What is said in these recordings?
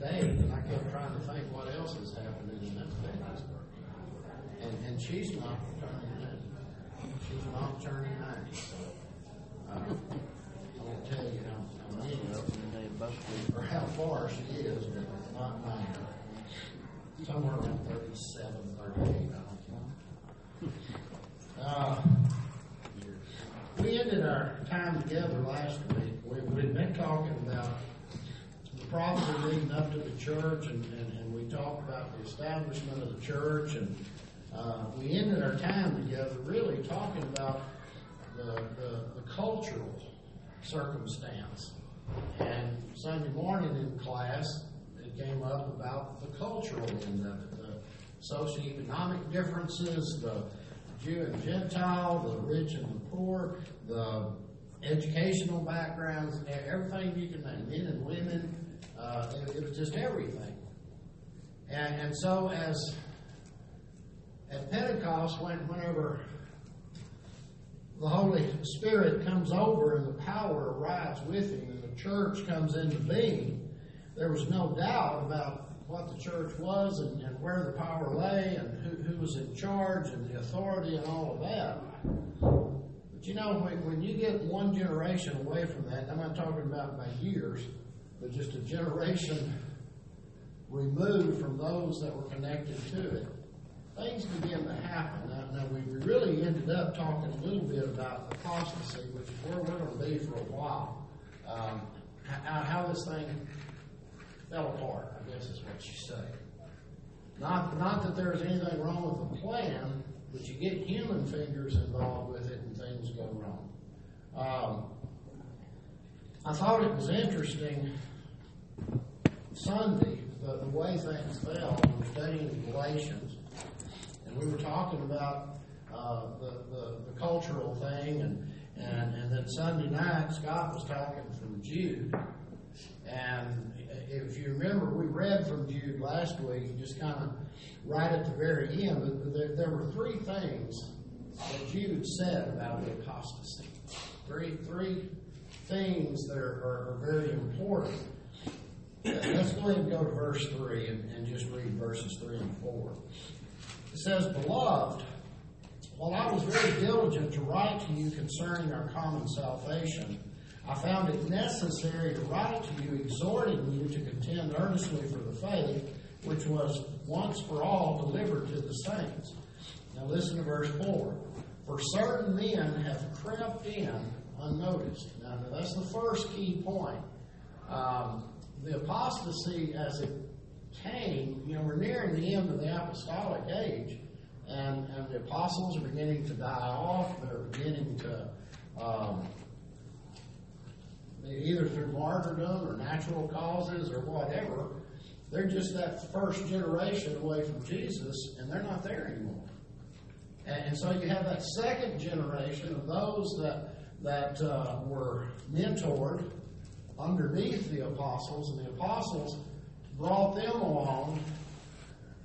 date, and I kept trying to think what else is happening in that Petersburg. And, and she's not turning 90. She's not turning 90. So, uh, I won't tell you how, how many of them, or how far she is, but not 90. Somewhere around 37, 38, I don't know. Uh, we ended our time together last week. We, we'd been talking about the problems leading up to the church, and, and, and we talked about the establishment of the church, and uh, we ended our time together really talking about the, the, the cultural circumstance. And Sunday morning in class, it came up about the cultural of it, the socioeconomic differences, the Jew and Gentile, the rich and the poor, the educational backgrounds, everything you can name, men and women. Uh, it, it was just everything. And, and so, as at Pentecost, when, whenever the Holy Spirit comes over and the power arrives with him and the church comes into being, there was no doubt about what the church was and, and where the power lay and who, who was in charge and the authority and all of that. But you know, when, when you get one generation away from that, I'm not talking about by years, but just a generation removed from those that were connected to it, things begin to happen. Now, now we really ended up talking a little bit about the apostasy, which is where we're going to be for a while. Um, how, how this thing fell apart, I guess is what you say. Not, not that there's anything wrong with the plan, but you get human fingers involved with it and things go wrong. Um, I thought it was interesting Sunday, the, the way things fell. We were studying Galatians, and we were talking about uh, the, the, the cultural thing, and, and, and then Sunday night, Scott was talking from Jude. And if you remember, we read from Jude last week, just kind of right at the very end. There, there were three things that Jude said about the apostasy. Three, three things that are, are, are very important. Let's go ahead and go to verse 3 and, and just read verses 3 and 4. It says, Beloved, while I was very diligent to write to you concerning our common salvation, I found it necessary to write to you, exhorting you to contend earnestly for the faith which was once for all delivered to the saints. Now listen to verse 4. For certain men have crept in unnoticed. Now, now that's the first key point. Um, the apostasy, as it came, you know, we're nearing the end of the apostolic age, and, and the apostles are beginning to die off. They're beginning to um, either through martyrdom or natural causes or whatever, they're just that first generation away from Jesus, and they're not there anymore. And, and so you have that second generation of those that that uh, were mentored underneath the apostles, and the apostles brought them along.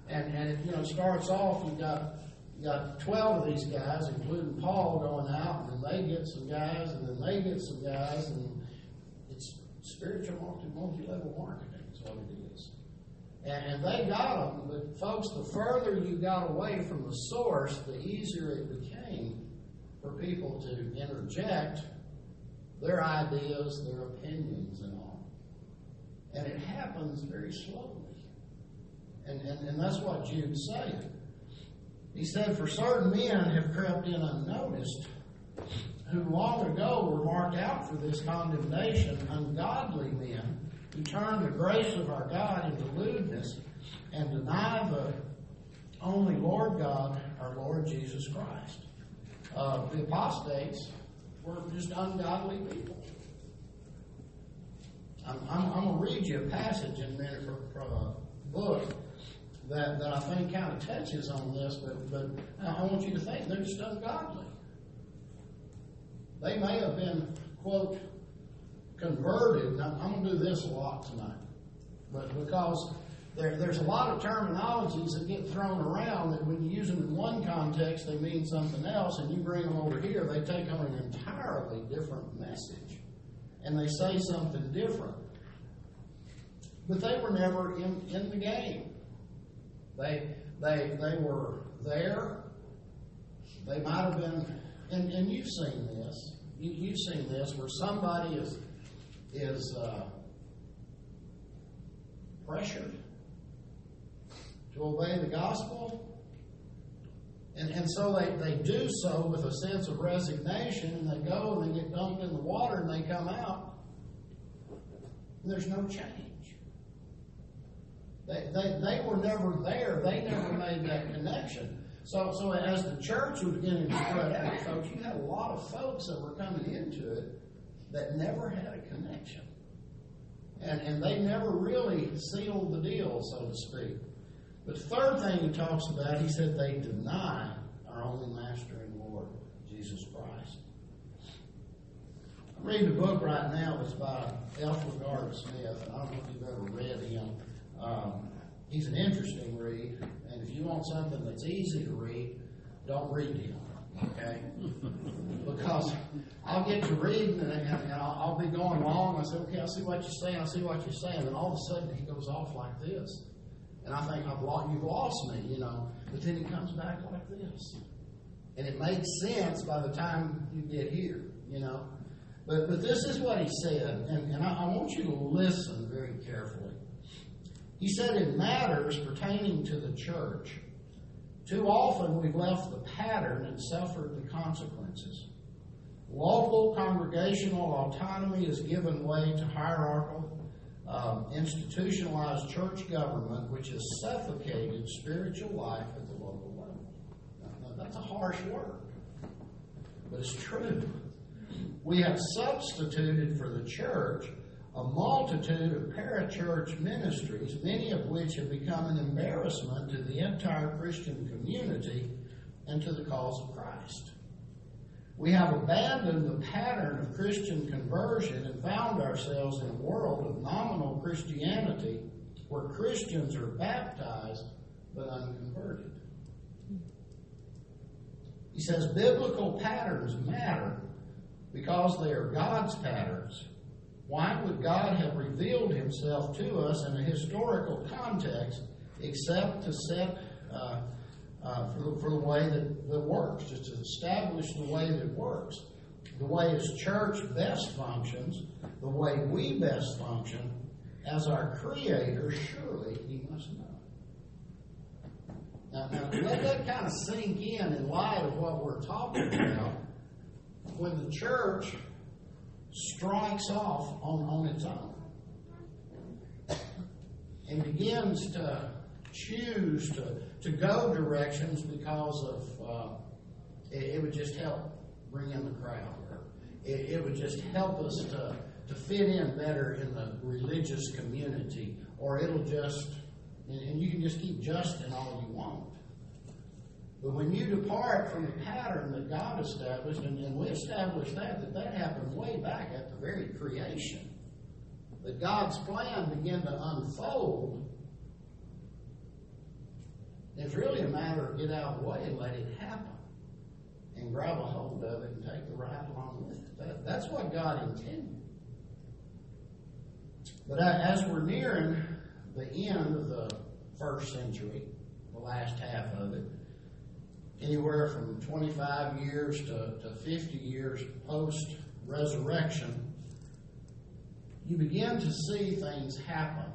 And and it, you know starts off. You got you got twelve of these guys, including Paul, going out, and then they get some guys, and then they get some guys, and it's spiritual multi level marketing is what it is. And, and they got them, but folks, the further you got away from the source, the easier it became for people to interject their ideas, their opinions, and all. And it happens very slowly. And, and, and that's what Jude said. He said, For certain men have crept in unnoticed, who long ago were marked out for this condemnation, ungodly men who turn the grace of our God into lewdness and deny the only Lord God, our Lord Jesus Christ. Uh, the apostates were just ungodly people. I'm, I'm, I'm going to read you a passage in a minute from, from a book that, that I think kind of touches on this, but, but I want you to think they're just ungodly. They may have been, quote, converted. Now, I'm going to do this a lot tonight, but because there, there's a lot of terminologies that get thrown around that when you use them in one context, they mean something else, and you bring them over here, they take on an entirely different message, and they say something different. but they were never in, in the game. They, they, they were there. They might have been, and, and you've seen this. You, you've seen this where somebody is, is uh, pressured to obey the gospel. And, and so they, they do so with a sense of resignation, and they go and they get dumped in the water and they come out. And there's no change. They, they, they were never there. They never made that connection. So, so as the church was beginning to spread out, folks, you had a lot of folks that were coming into it that never had a connection. And, and they never really sealed the deal, so to speak. But the third thing he talks about, he said they deny our only master and Lord, Jesus Christ. I'm reading a book right now It's by Alfred Smith. I don't know if you've ever read him. Um, he's an interesting read, and if you want something that's easy to read, don't read him, okay? because I'll get to reading and, and, and I'll, I'll, be going along. I say, okay, I see what you're saying. I see what you're saying. And all of a sudden he goes off like this. And I think, I've lost, you've lost me, you know. But then he comes back like this. And it makes sense by the time you get here, you know. But, but this is what he said, and, and I, I want you to listen very carefully. He said, in matters pertaining to the church, too often we've left the pattern and suffered the consequences. Local congregational autonomy has given way to hierarchical um, institutionalized church government, which has suffocated spiritual life at the local level. Now, that's a harsh word, but it's true. We have substituted for the church a multitude of parachurch ministries, many of which have become an embarrassment to the entire Christian community and to the cause of Christ. We have abandoned the pattern of Christian conversion and found ourselves in a world of nominal Christianity where Christians are baptized but unconverted. He says biblical patterns matter because they are God's patterns. Why would God have revealed himself to us in a historical context except to set uh, Uh, for, the, for the way that, that works, just to establish the way that works. The way His church best functions, the way we best function, as our Creator, surely He must know. Now, now let that kind of sink in in light of what we're talking about. When the church strikes off on, on its own and begins to choose to, to go directions because of uh, it, it, would just help bring in the crowd. It, it would just help us to, to fit in better in the religious community. Or it'll just, and, and you can just keep justing all you want. But when you depart from the pattern that God established, and, and we established that, that that happened way back at the very creation, that God's plan began to unfold it's really a matter of get out of the way and let it happen and grab a hold of it and take the ride along with it. That, that's what God intended. But as we're nearing the end of the first century, the last half of it, anywhere from 25 years to, to 50 years post resurrection, you begin to see things happen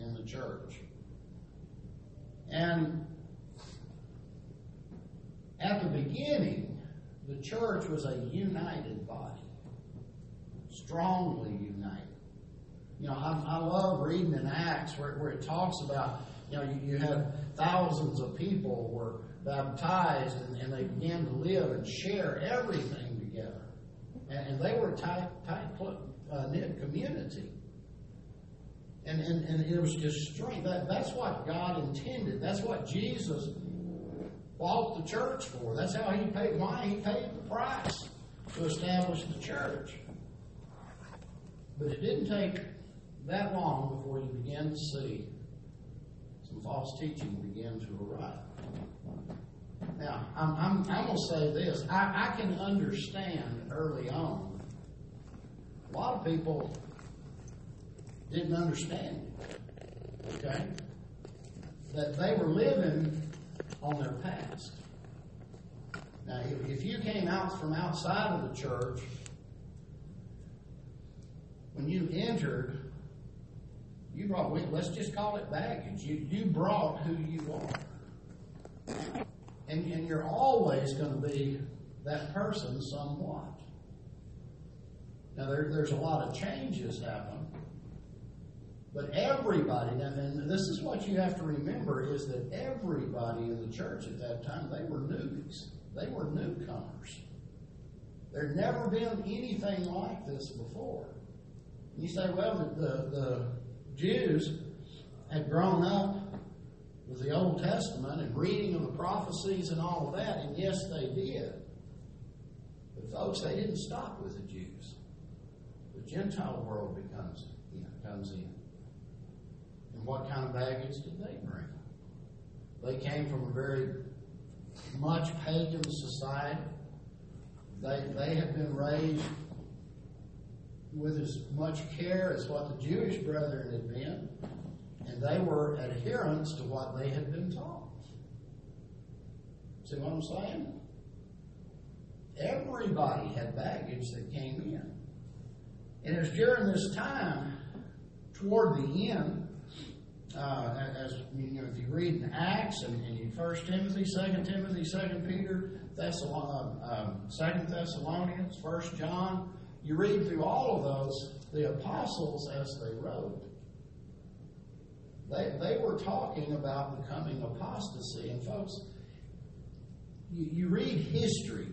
in the church. And at the beginning, the church was a united body, strongly united. You know, I, I love reading in Acts where, where it talks about, you know, you, you had thousands of people were baptized and, and they began to live and share everything together. And, and they were a tight, tight uh, knit community. And, and, and it was just strength. That, that's what God intended. That's what Jesus bought the church for. That's how he paid why he paid the price to establish the church. But it didn't take that long before you began to see some false teaching begin to arrive. Now, I'm, I'm, I'm going to say this. I, I can understand early on. A lot of people didn't understand. Okay? That they were living on their past. Now, if, if you came out from outside of the church, when you entered, you brought, let's just call it baggage. You, you brought who you are. And, and you're always going to be that person somewhat. Now, there, there's a lot of changes happen. But everybody, and this is what you have to remember, is that everybody in the church at that time, they were newbies. They were newcomers. There'd never been anything like this before. You say, well, the, the, the Jews had grown up with the Old Testament and reading of the prophecies and all of that, and yes, they did. But folks, they didn't stop with the Jews. The Gentile world becomes comes in. And what kind of baggage did they bring? They came from a very much pagan society. They, they had been raised with as much care as what the Jewish brethren had been, and they were adherents to what they had been taught. See what I'm saying? Everybody had baggage that came in. And it was during this time, toward the end, uh, as you know, if you read in Acts and, and First Timothy, Second Timothy, Second Peter, Thessalon, uh, um, Second Thessalonians, First John, you read through all of those, the apostles as they wrote, they, they were talking about the coming apostasy. And folks, you, you read history,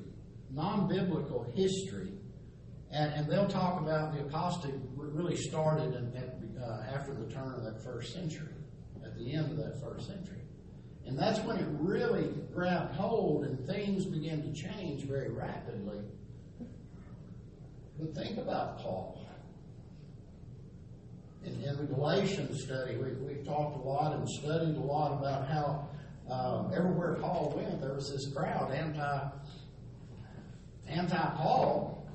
non biblical history, and, and they'll talk about the apostasy really started uh, after the turn of that first century, at the end of that first century. And that's when it really grabbed hold and things began to change very rapidly. But think about Paul. In, in the Galatians study, we, we've talked a lot and studied a lot about how um, everywhere Paul went, there was this crowd anti anti Paul,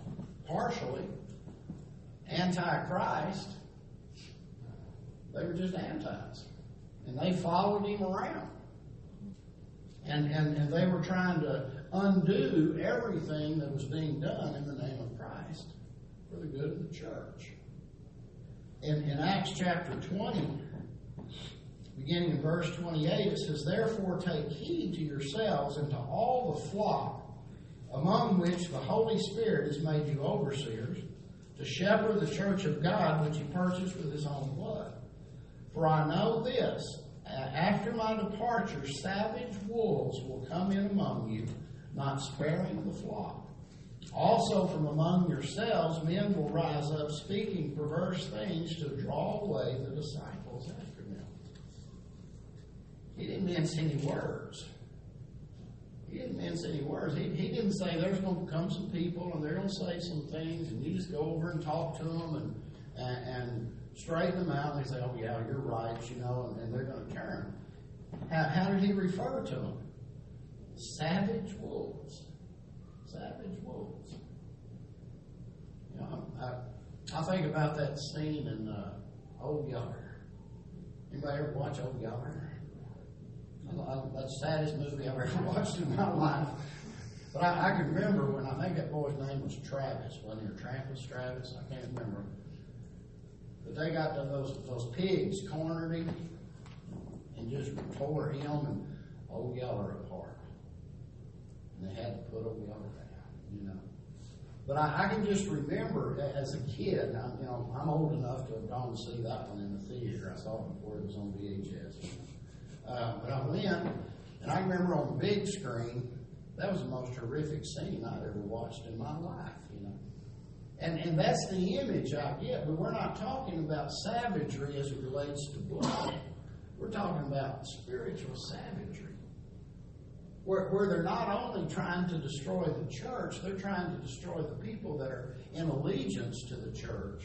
partially, anti Christ. They were just antis. And they followed him around. And, and, and they were trying to undo everything that was being done in the name of Christ for the good of the church. In, in Acts chapter 20, beginning in verse 28, it says, Therefore take heed to yourselves and to all the flock among which the Holy Spirit has made you overseers, to shepherd the church of God which he purchased with his own blood. For I know this, after my departure, savage wolves will come in among you, not sparing the flock. Also, from among yourselves, men will rise up speaking perverse things to draw away the disciples after them. He didn't mince any words. He didn't mince any words. He, he didn't say there's going to come some people and they're going to say some things, and you just go over and talk to them and, and, and straighten them out. And they say, oh, yeah, you're right, you know, and, and they're going to turn. How, how did he refer to them? Savage wolves savage wolves. You know, I, I think about that scene in uh, Old Yeller. Anybody ever watch Old Yeller? That's the saddest movie I've ever watched in my life. But I, I can remember when I think that boy's name was Travis, wasn't it? Travis, Travis, I can't remember. They got those those pigs cornered him and just tore him and Old Yeller apart. And they had to put Old Yeller down, you know. But I, I can just remember as a kid, I'm, you know, I'm old enough to have gone to see that one in the theater. I saw it before it was on VHS. Uh, but I went, and I remember on the big screen, that was the most horrific scene I'd ever watched in my life. And, and that's the image I get, but we're not talking about savagery as it relates to blood. We're talking about spiritual savagery where, where they're not only trying to destroy the church, they're trying to destroy the people that are in allegiance to the church.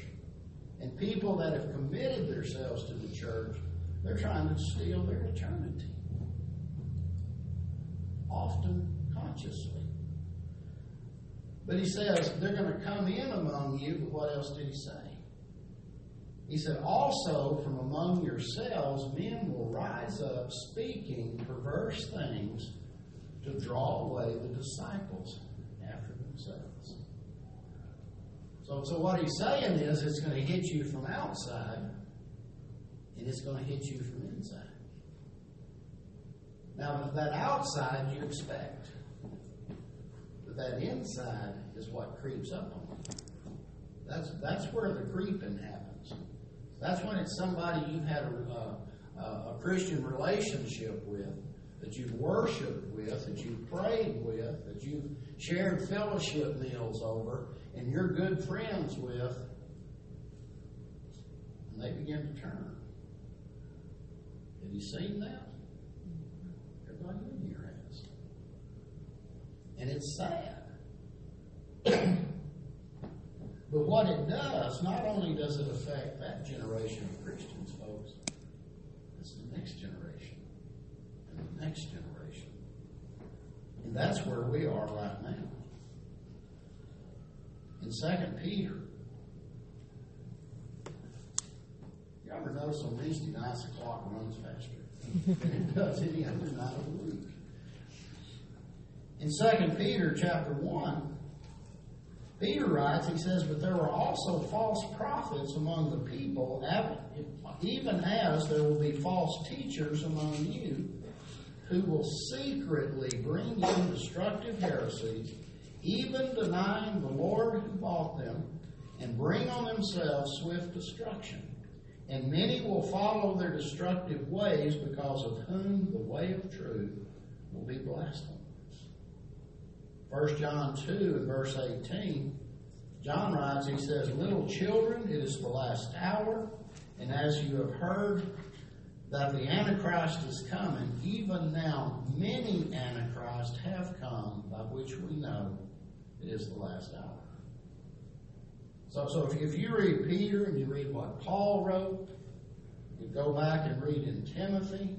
And people that have committed themselves to the church, they're trying to steal their eternity. Often consciously. But he says they're going to come in among you, but what else did he say? He said, Also from among yourselves men will rise up speaking perverse things to draw away the disciples after themselves. So, so what he's saying is it's going to hit you from outside and it's going to hit you from inside. Now, that outside you expect, that inside is what creeps up on you. That's, that's where the creeping happens. That's when it's somebody you've had a, a, a Christian relationship with, that you've worshiped with, that you've prayed with, that you've shared fellowship meals over, and you're good friends with, and they begin to turn. Have you seen that? Everybody in here has. And it's sad. but what it does, not only does it affect that generation of Christians, folks, it's the next generation and the next generation. And that's where we are right now. In 2 Peter, you ever notice on Wednesday nights the clock runs faster than it does any other night of the week? In 2 Peter chapter 1, Peter writes, he says, But there were also false prophets among the people, even as there will be false teachers among you, who will secretly bring in destructive heresies, even denying the Lord who bought them, and bring on themselves swift destruction. And many will follow their destructive ways, because of whom the way of truth will be blasphemed. 1 John 2 and verse 18, John writes, he says, Little children, it is the last hour, and as you have heard that the Antichrist is coming, even now many Antichrists have come, by which we know it is the last hour. So, so if, if you read Peter and you read what Paul wrote, you go back and read in Timothy,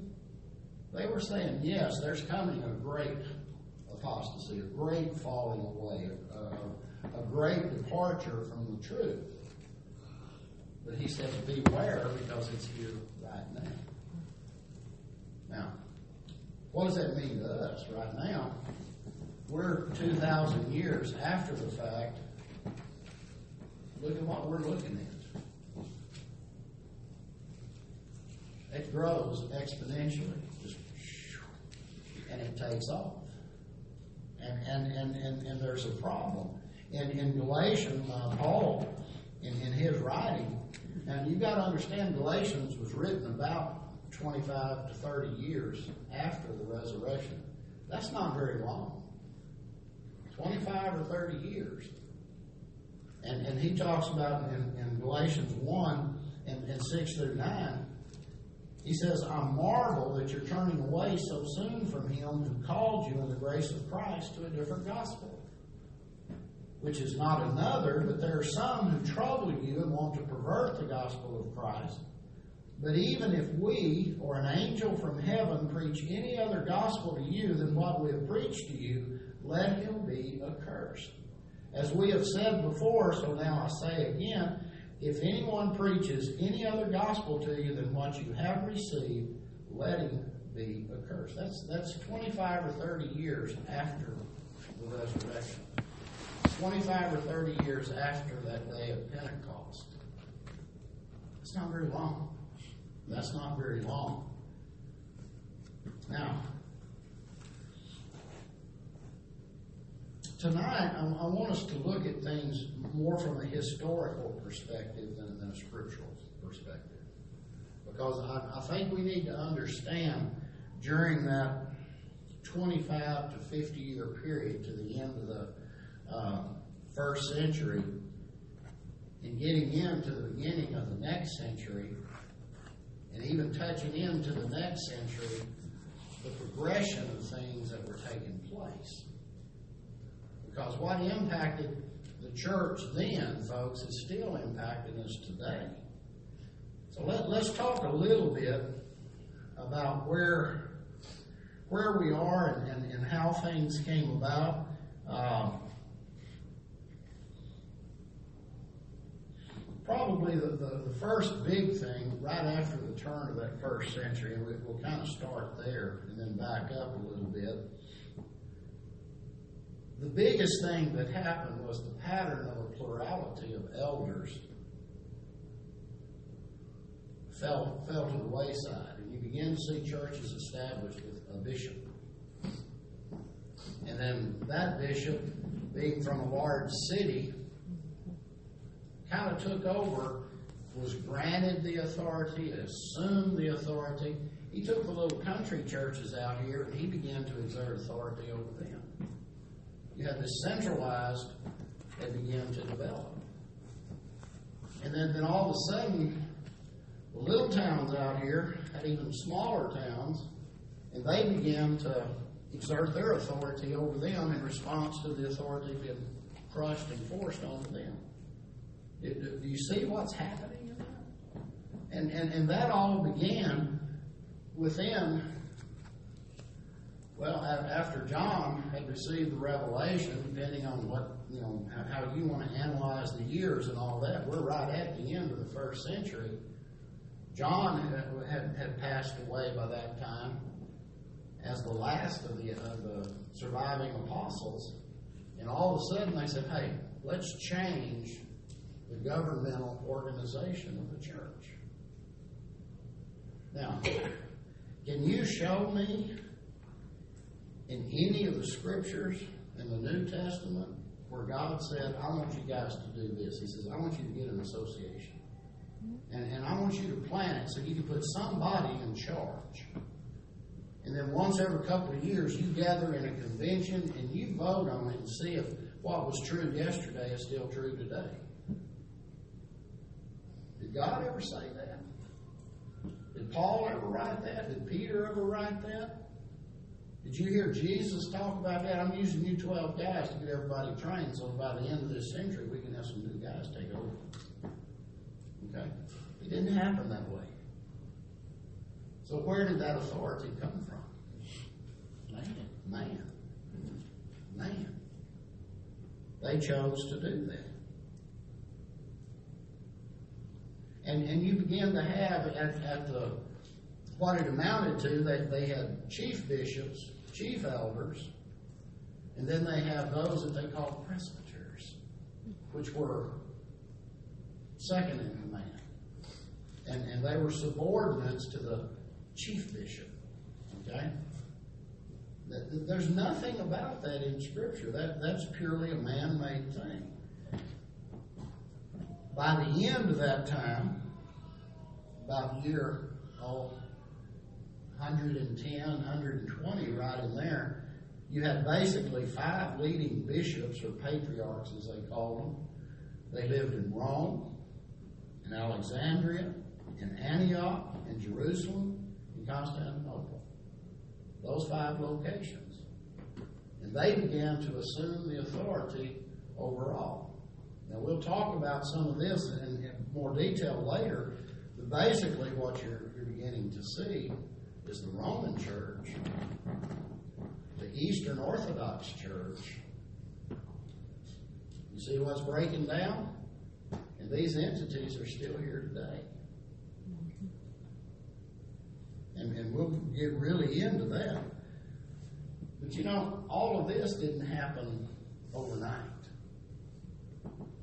they were saying, yes, there's coming a great apostasy, a great falling away, a, a, a great departure from the truth. But he says, beware because it's here right now. Now, what does that mean to us right now? We're 2,000 years after the fact. Look at what we're looking at. It grows exponentially, just, and it takes off. And, and, and, and, there's a problem. In, in Galatians, uh, Paul, in, in his writing, and you've got to understand Galatians was written about 25 to 30 years after the resurrection. That's not very long. 25 or 30 years. And, and he talks about in, in Galatians 1 and, and 6 through 9, he says, I marvel that you're turning away so soon from him who called you in the grace of Christ to a different gospel, which is not another, but there are some who trouble you and want to pervert the gospel of Christ. But even if we or an angel from heaven preach any other gospel to you than what we have preached to you, let him be accursed. As we have said before, so now I say again, if anyone preaches any other gospel to you than what you have received, let him be accursed. That's that's 25 or 30 years after the resurrection. 25 or 30 years after that day of Pentecost. It's not very long. That's not very long. Now, tonight I, I, want us to look at things more from a historical perspective than, than a scriptural perspective. Because I, I, think we need to understand during that 25 to 50 year period to the end of the uh, first century and getting into the beginning of the next century and even touching into the next century the progression of things that were taking place. Because what impacted the church then, folks, is still impacting us today. So let, us talk a little bit about where where we are and, and, and how things came about. Um, probably the, the, the first big thing right after the turn of that first century, and we, we'll kind of start there and then back up a little bit. The biggest thing that happened was the pattern of a plurality of elders fell, fell to the wayside, and you begin to see churches established with a bishop. And then that bishop, being from a large city, kind of took over, was granted the authority, assumed the authority. He took the little country churches out here and he began to exert authority over them. You had this centralized that began to develop. And then, then all of a sudden, little towns out here had even smaller towns, and they began to exert their authority over them in response to the authority being crushed and forced on them. Do you see what's happening in that? And, and, and that all began within, well, after John had received the revelation, depending on what, you know, how you want to analyze the years and all that, we're right at the end of the first century. John uh, had, had passed away by that time as the last of the, of the surviving apostles. And all of a sudden they said, hey, let's change the governmental organization of the church. Now, can you show me in any of the scriptures in the New Testament where God said, I want you guys to do this? He says, I want you to get an association. And, and I want you to plan it so you can put somebody in charge. And then once every couple of years, you gather in a convention and you vote on it and see if what was true yesterday is still true today. Did God ever say that? Did Paul ever write that? Did Peter ever write that? Did you hear Jesus talk about that? I'm using you 12 guys to get everybody trained so by the end of this century we can have some new guys take over. Okay? It didn't happen that way. So where did that authority come from? Man. Man. Man. They chose to do that. And, and you begin to have at, at the what it amounted to, they, they had chief bishops, chief elders, and then they have those that they called presbyters, which were second in command. And, and they were subordinates to the chief bishop. Okay? There's nothing about that in Scripture. That, that's purely a man made thing. By the end of that time, about a year oh, 110, 120, right in there, you had basically five leading bishops or patriarchs, as they called them. They lived in Rome, in Alexandria, in Antioch, in Jerusalem, in Constantinople. Those five locations. And they began to assume the authority over all. Now, we'll talk about some of this in, in more detail later, but basically, what you're, you're beginning to see is the Roman Church, the Eastern Orthodox Church. You see what's breaking down? And these entities are still here today. And, and we'll get really into that. But you know, all of this didn't happen overnight.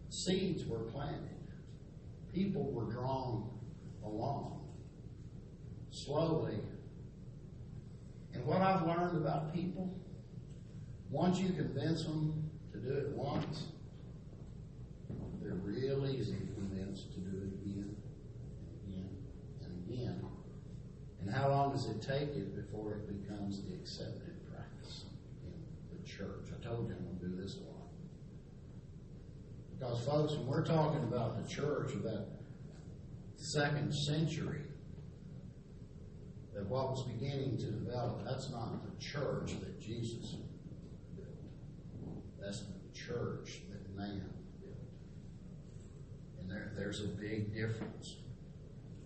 Seeds were planted, people were drawn along slowly. And what I've learned about people, once you convince them to do it once, they're real easy to convince to do it again and again and again. And how long does it take it before it becomes the accepted practice in the church? I told you I'm going to do this a lot. Because, folks, when we're talking about the church of that second century, that what was beginning to develop, that's not the church that Jesus built. That's the church that man built. And there, there's a big difference.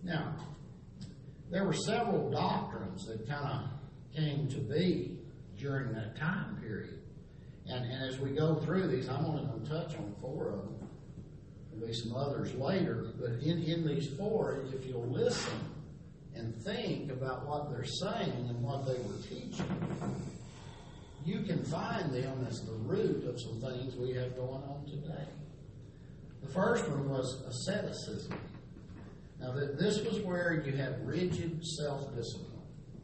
Now, there were several doctrines that kind of came to be during that time period. And, and as we go through these, I'm only going to touch on four of them. There'll be some others later, but in, in these four, if you'll listen and think about what they're saying and what they were teaching, you can find them as the root of some things we have going on today. The first one was asceticism. Now, this was where you had rigid self discipline.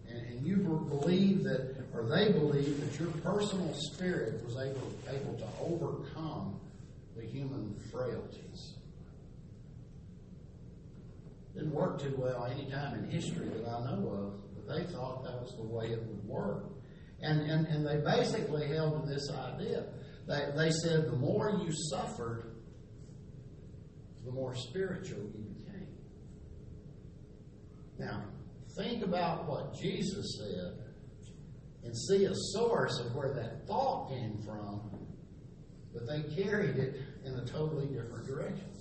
And, you believe that, or they believe that your personal spirit was able, able to overcome the human frailties. Didn't work too well any time in history that I know of, but they thought that was the way it would work. And, and, and they basically held to this idea. They, they said the more you suffered, the more spiritual you became. Now, think about what Jesus said and see a source of where that thought came from, but they carried it in a totally different direction.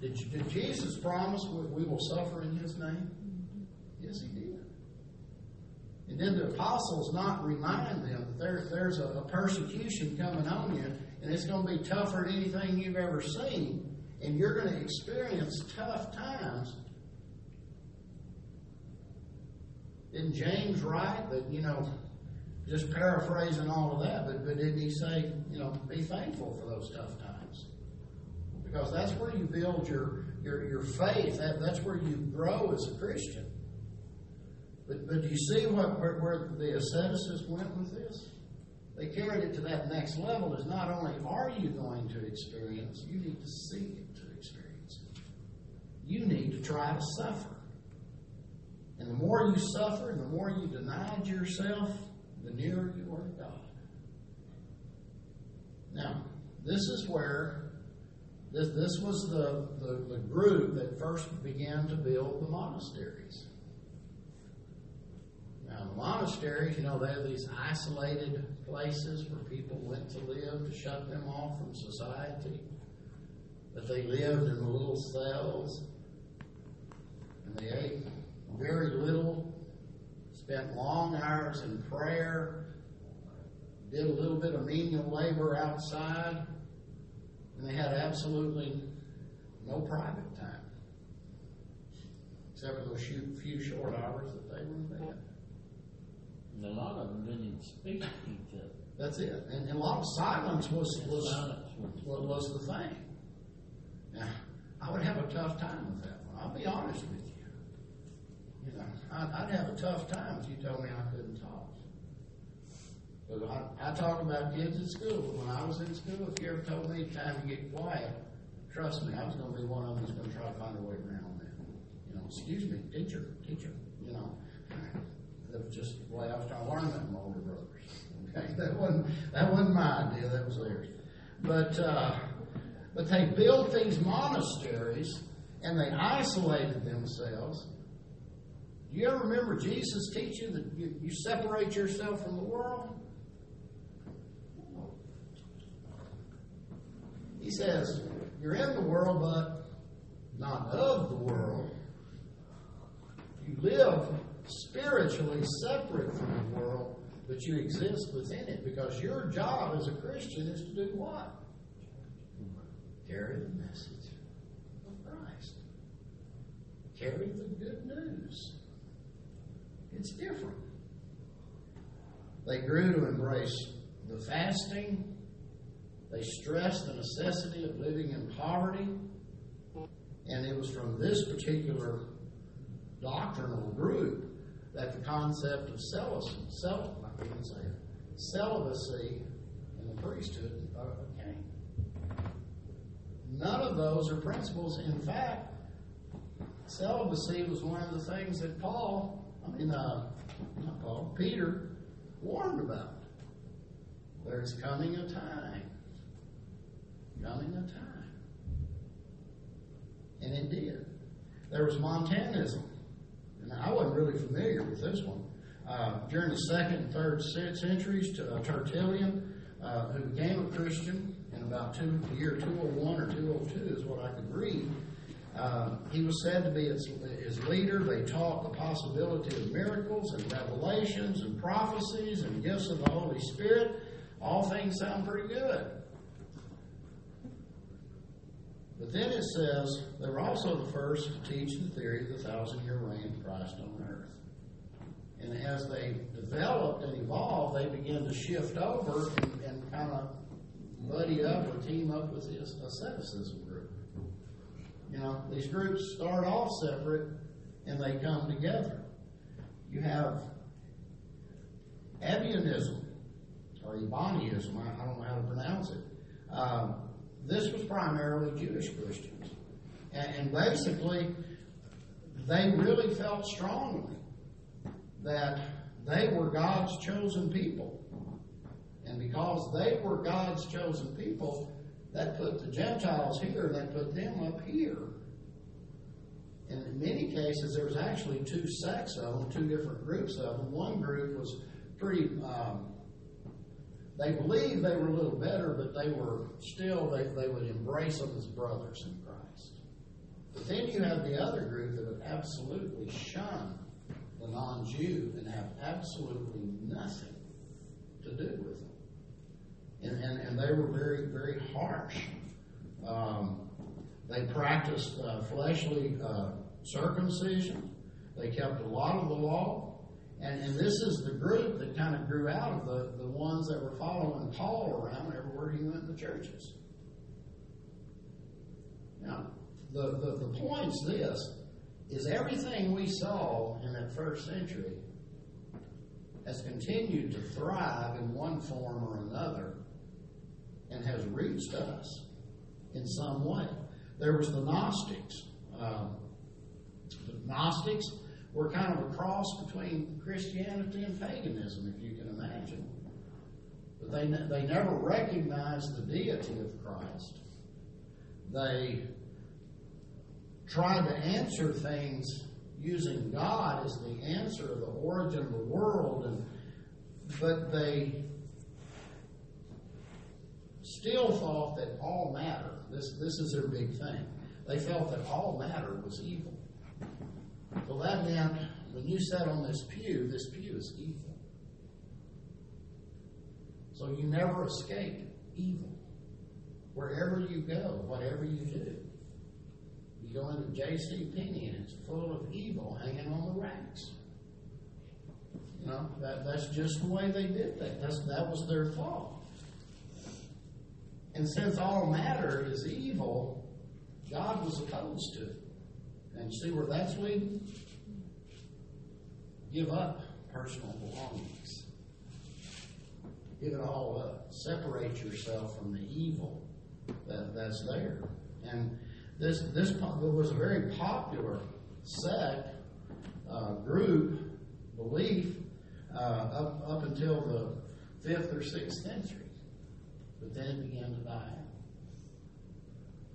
Did, did Jesus promise we, we will suffer in His name? Yes, He did. And then the apostles not remind them that there, there's a, a persecution coming on you, and it's going to be tougher than anything you've ever seen, and you're going to experience tough times? Didn't James write that, you know, just paraphrasing all of that, but, but didn't he say, you know, be thankful for those tough times? Because that's where you build your, your, your faith. That, that's where you grow as a Christian. But, but do you see what, where, where the asceticists went with this? They carried it to that next level is not only are you going to experience, you need to seek it to experience it. You need to try to suffer. And the more you suffer and the more you denied yourself, the nearer you are to God. Now, this is where this, this was the, the, the group that first began to build the monasteries. Now, the monasteries, you know, they're these isolated places where people went to live to shut them off from society. But they lived in little cells and they ate very little, spent long hours in prayer, did a little bit of menial labor outside, and they had absolutely no private time. Except for those few short hours that they were in bed. And a lot of them didn't even speak to each other. That's it. And, and a lot of silence was was, was, was the thing. Now, I would have a tough time with that one. I'll be honest with you. You know, I'd, I'd have a tough time if you told me I couldn't I, I talk about kids at school. When I was in school, if you ever told me it's time to get quiet, trust me, I was going to be one of them who's going to try to find a way around that. You know, excuse me, teacher, teacher, you know. That was just the way I was trying to learn that from my older brothers. Okay, that wasn't that wasn't my idea. That was theirs. But uh, but they built these monasteries and they isolated themselves. Do you ever remember Jesus teaching that you, you separate yourself from the world? He says, You're in the world, but not of the world. You live spiritually separate from the world, but you exist within it because your job as a Christian is to do what? Carry the message of Christ. Carry the good news. It's different. They grew to embrace the fasting. They stressed the necessity of living in poverty. And it was from this particular doctrinal group that the concept of celibacy, cel- I can't say it, celibacy in the priesthood came. None of those are principles. In fact, celibacy was one of the things that Paul, I mean, uh, not Paul, Peter warned about. There's coming a time. Coming a time. And it did. There was Montanism. And I wasn't really familiar with this one. Uh, during the second and third centuries, to, uh, Tertullian, uh, who became a Christian in about two, the year 201 or 202 is what I could read, uh, he was said to be his, leader. They taught the possibility of miracles and revelations and prophecies and gifts of the Holy Spirit. All things sound pretty good. But then it says they were also the first to teach the theory of the thousand year reign of Christ on earth. And as they developed and evolved, they began to shift over and, and kind of buddy up or team up with the asceticism group. You know, these groups start off separate and they come together. You have Ebionism or Eboniism, I, I don't know how to pronounce it. Um, this was primarily Jewish Christians. And, and basically, they really felt strongly that they were God's chosen people. And because they were God's chosen people, that put the Gentiles here, and that put them up here. And in many cases, there was actually two sects of them, two different groups of them. One group was pretty, um, they believed they were a little better, but they were still, they, they would embrace them as brothers in Christ. But then you have the other group that have absolutely shunned the non Jew and have absolutely nothing to do with them. And, and, and they were very, very harsh. Um, they practiced uh, fleshly uh, circumcision. They kept a lot of the law. And, and this is the group that kind of grew out of the, the ones that were following Paul around everywhere he went in the churches. Now, the, the, the point's this is everything we saw in that first century has continued to thrive in one form or another and has reached us in some way. There was the Gnostics. Um, the Gnostics were kind of a cross between Christianity and paganism, if you can imagine. But they, they never recognized the deity of Christ. They tried to answer things using God as the answer, of the origin of the world, and but they still thought that all matter. This this is their big thing. They felt that all matter was evil. So that meant when you sat on this pew, this pew is evil. So you never escape evil. Wherever you go, whatever you do. You go into J.C. Penney and it's full of evil hanging on the racks. You know, that, that's just the way they did that. That's, that was their fault. And since all matter is evil, God was opposed to it. And see where that's leading? Give up personal belongings. Give it all up. Separate yourself from the evil that, that's there. And this this was a very popular sect, uh, group, belief uh, up up until the fifth or sixth century, but then it began to die.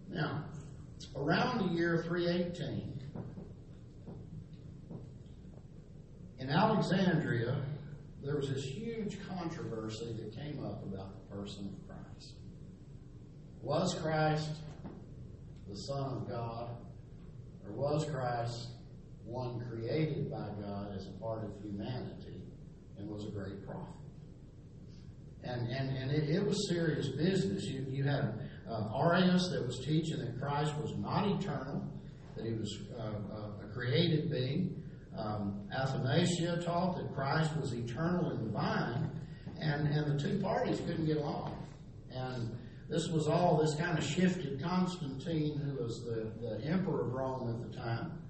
Now, around the year 318, in Alexandria, there was this huge controversy that came up about the person of Christ. Was Christ the Son of God, or was Christ one created by God as a part of humanity and was a great prophet? And, and, and it, it was serious business. You, you had uh, Arius that was teaching that Christ was not eternal, that he was uh, uh, a created being. Um, Athanasius taught that Christ was eternal and divine, and, and the two parties couldn't get along. And this was all, this kind of shifted. Constantine, who was the, the emperor of Rome at the time,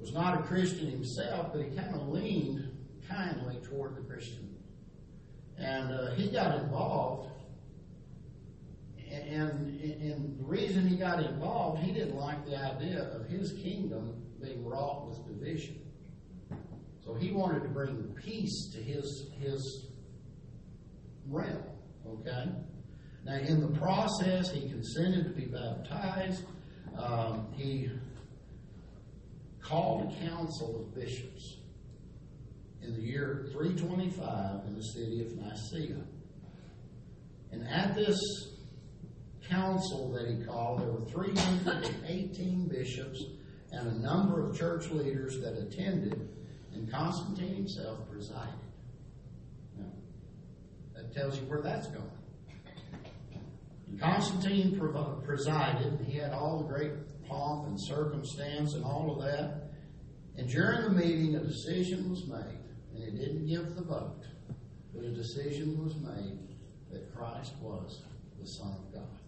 was not a Christian himself, but he kind of leaned kindly toward the Christian. And uh, he got involved. And, and the reason he got involved, he didn't like the idea of his kingdom being wrought with division. So he wanted to bring peace to his, his realm, okay? Now, in the process, he consented to be baptized. Um, he called a council of bishops in the year 325 in the city of Nicaea. And at this council that he called, there were 318 bishops and a number of church leaders that attended, and Constantine himself presided. Now, that tells you where that's going. Constantine prov- presided. He had all the great pomp and circumstance and all of that. And during the meeting, a decision was made, and it didn't give the vote, but a decision was made that Christ was the Son of God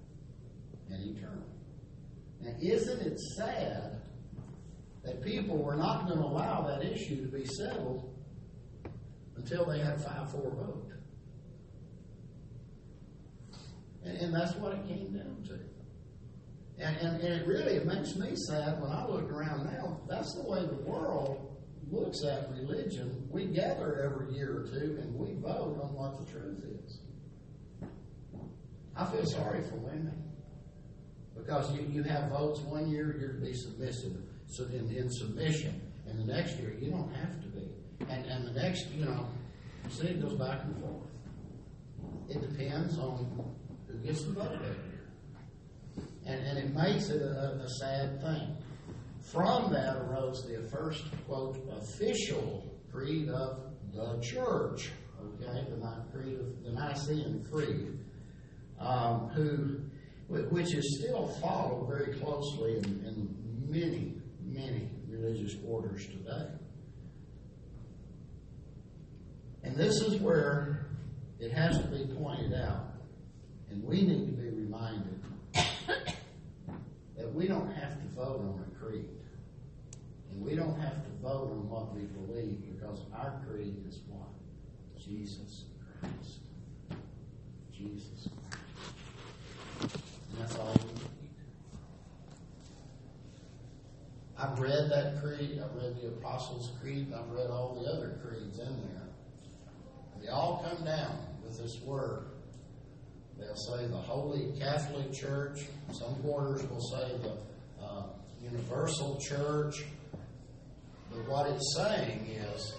and eternal. Now, isn't it sad that people were not going to allow that issue to be settled until they had a 5 4 vote? And, and that's what it came down to. And, and, and it really it makes me sad when I look around now. That's the way the world looks at religion. We gather every year or two and we vote on what the truth is. I feel sorry for women because you, you have votes one year you're to be submissive, so in, in submission, and the next year you don't have to be, and and the next you know, see it goes back and forth. It depends on who gets the vote every year, and and it makes it a, a sad thing. From that arose the first quote official creed of the church, okay, the creed of the Nicene Creed, um, who which is still followed very closely in, in many, many religious orders today. And this is where it has to be pointed out, and we need to be reminded that we don't have to vote on a creed. And we don't have to vote on what we believe because our creed is what? Jesus Christ. Jesus Christ. And that's all we need. I've read that creed, I've read the Apostles' Creed, and I've read all the other creeds in there. They all come down with this word. They'll say the Holy Catholic Church. Some quarters will say the uh, Universal Church. But what it's saying is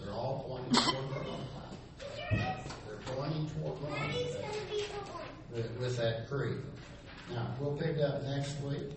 they're all pointing toward Rome. They're pointing toward that, with, with that creed. Now, we'll pick up next week.